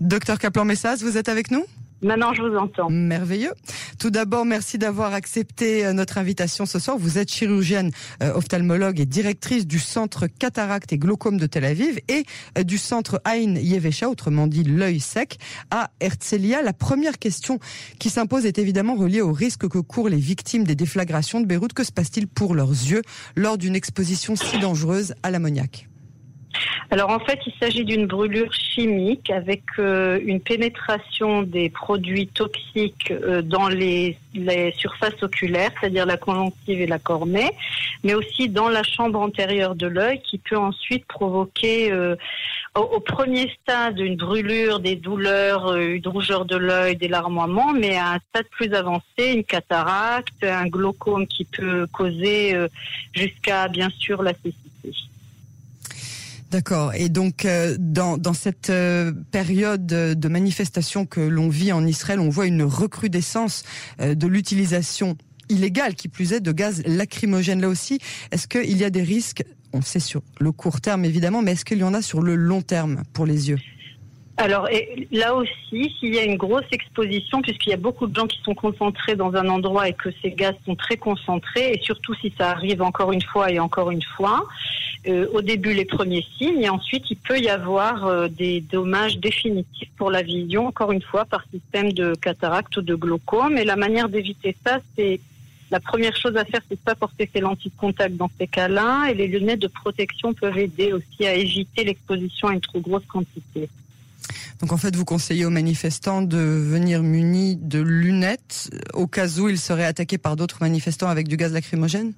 Docteur Kaplan-Messas, vous êtes avec nous? Maintenant, je vous entends. Merveilleux. Tout d'abord, merci d'avoir accepté euh, notre invitation ce soir. Vous êtes chirurgienne, euh, ophtalmologue et directrice du centre cataracte et glaucome de Tel Aviv et euh, du centre Ain Yevesha, autrement dit l'œil sec, à Herzliya. La première question qui s'impose est évidemment reliée au risque que courent les victimes des déflagrations de Beyrouth. Que se passe-t-il pour leurs yeux lors d'une exposition si dangereuse à l'ammoniac? Alors en fait, il s'agit d'une brûlure chimique avec euh, une pénétration des produits toxiques euh, dans les, surfaces oculaires, c'est-à-dire la conjonctive et la cornée, mais aussi dans la chambre antérieure de l'œil qui peut ensuite provoquer euh, au, premier stade une brûlure, des douleurs, une rougeur de l'œil, des larmoiements, mais à un stade plus avancé, une cataracte, un glaucome qui peut causer jusqu'à bien sûr la cécité. D'accord. Et donc, euh, dans, cette euh, période de manifestation que l'on vit en Israël, on voit une recrudescence euh, de l'utilisation illégale, qui plus est, de gaz lacrymogène là aussi. Est-ce qu'il y a des risques? On sait sur le court terme évidemment, mais est-ce qu'il y en a sur le long terme pour les yeux? Alors là aussi, s'il y a une grosse exposition, puisqu'il y a beaucoup de gens qui sont concentrés dans un endroit et que ces gaz sont très concentrés, et surtout si ça arrive encore une fois et encore une fois, euh, au début les premiers signes, et ensuite il peut y avoir euh, des dommages définitifs pour la vision, encore une fois par système de cataracte ou de glaucome. Et la manière d'éviter ça, c'est la première chose à faire, c'est de pas porter ses lentilles de contact dans ces cas-là, et les lunettes de protection peuvent aider aussi à éviter l'exposition à une trop grosse quantité. Donc en fait, vous conseillez aux manifestants de venir munis de lunettes au cas où ils seraient attaqués par d'autres manifestants avec du gaz lacrymogène?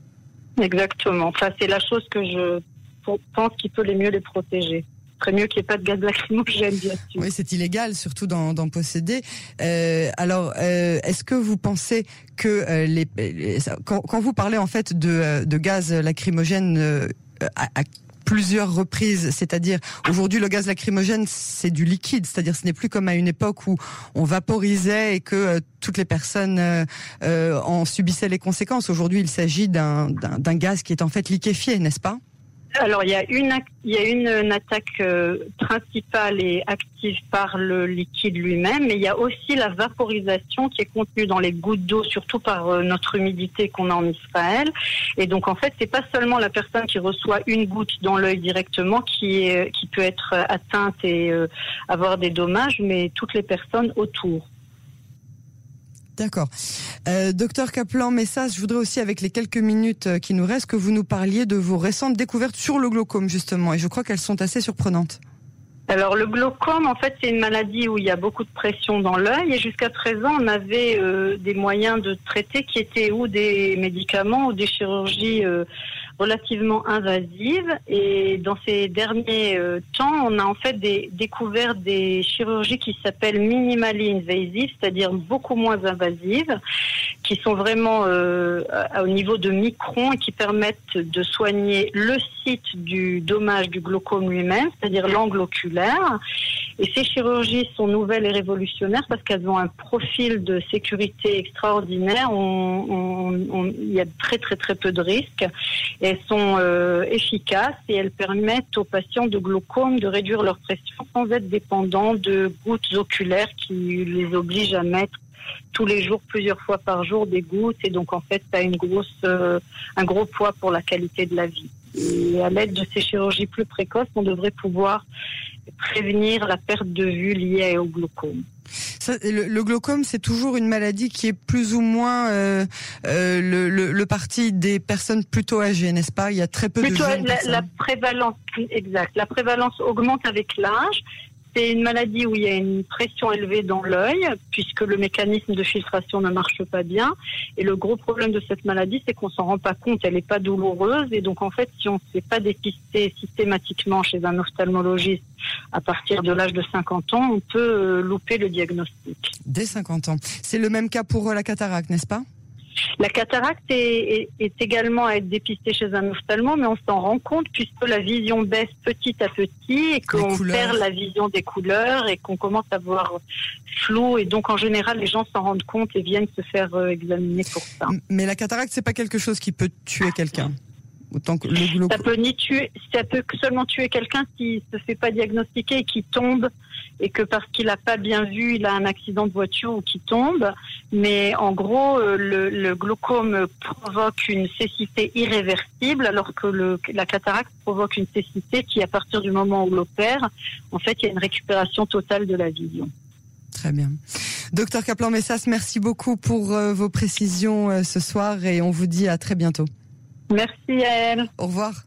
Exactement. Enfin, c'est la chose que je pense qui peut les mieux les protéger très mieux qu'il n'y ait pas de gaz lacrymogène, bien sûr. Oui, c'est illégal, surtout d'en posséder. Euh, alors, euh, est-ce que vous pensez que euh, les, quand, vous parlez en fait de, de gaz lacrymogène à, plusieurs reprises, c'est-à-dire aujourd'hui le gaz lacrymogène c'est du liquide, c'est-à-dire ce n'est plus comme à une époque où on vaporisait et que euh, toutes les personnes euh, euh, en subissaient les conséquences. Aujourd'hui il s'agit d'un gaz qui est en fait liquéfié, n'est-ce pas? Alors il y a une il y a une, attaque euh, principale et active par le liquide lui-même, mais il y a aussi la vaporisation qui est contenue dans les gouttes d'eau, surtout par euh, notre humidité qu'on a en Israël. Et donc en fait, c'est pas seulement la personne qui reçoit une goutte dans l'œil directement qui est qui peut être atteinte et euh, avoir des dommages, mais toutes les personnes autour. D'accord. Euh, docteur Kaplan, Messas, je voudrais aussi, avec les quelques minutes euh, qui nous restent, que vous nous parliez de vos récentes découvertes sur le glaucome, justement. Et je crois qu'elles sont assez surprenantes. Alors le glaucome, en fait, c'est une maladie où il y a beaucoup de pression dans l'œil et jusqu'à présent, on avait euh, des moyens de traiter qui étaient ou des médicaments ou des chirurgies relativement invasives. Et dans ces derniers euh, temps, on a en fait découvert des chirurgies qui s'appellent minimally invasives, c'est-à-dire beaucoup moins invasives, qui sont vraiment au niveau de microns et qui permettent de soigner le site du dommage du glaucome lui-même, c'est-à-dire l'angle oculaire et ces chirurgies sont nouvelles et révolutionnaires parce qu'elles ont un profil de sécurité extraordinaire. il y a très très très peu de risques. elles sont euh, efficaces et elles permettent aux patients de glaucome de réduire leur pression sans être dépendants de gouttes oculaires qui les obligent à mettre tous les jours, plusieurs fois par jour, des gouttes. Et donc, en fait, ça a une grosse, euh, un gros poids pour la qualité de la vie. Et à l'aide de ces chirurgies plus précoces, on devrait pouvoir prévenir la perte de vue liée au glaucome. le, glaucome, c'est toujours une maladie qui est plus ou moins euh, euh, le, le, parti des personnes plutôt âgées, n'est-ce pas? Il y a très peu de jeunes la, la prévalence, exact. La prévalence augmente avec l'âge, c'est une maladie où il y a une pression élevée dans l'œil, puisque le mécanisme de filtration ne marche pas bien. Et le gros problème de cette maladie, c'est qu'on s'en rend pas compte, elle n'est pas douloureuse. Et donc, en fait, si on ne s'est pas dépisté systématiquement chez un ophtalmologiste à partir de l'âge de 50 ans, on peut euh, louper le diagnostic. Dès 50 ans. C'est le même cas pour euh, la cataracte, n'est-ce pas? La cataracte est, également à être dépistée chez un ophtalmo, mais on s'en rend compte puisque la vision baisse petit à petit et qu'on perd la vision des couleurs et qu'on commence à voir flou. Et donc, en général, les gens s'en rendent compte et viennent se faire euh, examiner pour ça. Mais la cataracte, c'est pas quelque chose qui peut tuer quelqu'un autant que le Ça peut ni tuer, ça peut seulement tuer quelqu'un qui se fait pas diagnostiquer et qui tombe et que parce qu'il n'a pas bien vu, il a un accident de voiture ou qui tombe. Mais en gros, euh, le, le glaucome provoque une cécité irréversible, alors que le, la cataracte provoque une cécité qui, à partir du moment où l'opère, en fait, il y a une récupération totale de la vision. Très bien. Docteur Kaplan-Messas, merci beaucoup pour euh, vos précisions euh, ce soir et on vous dit à très bientôt. Merci à elle. Au revoir.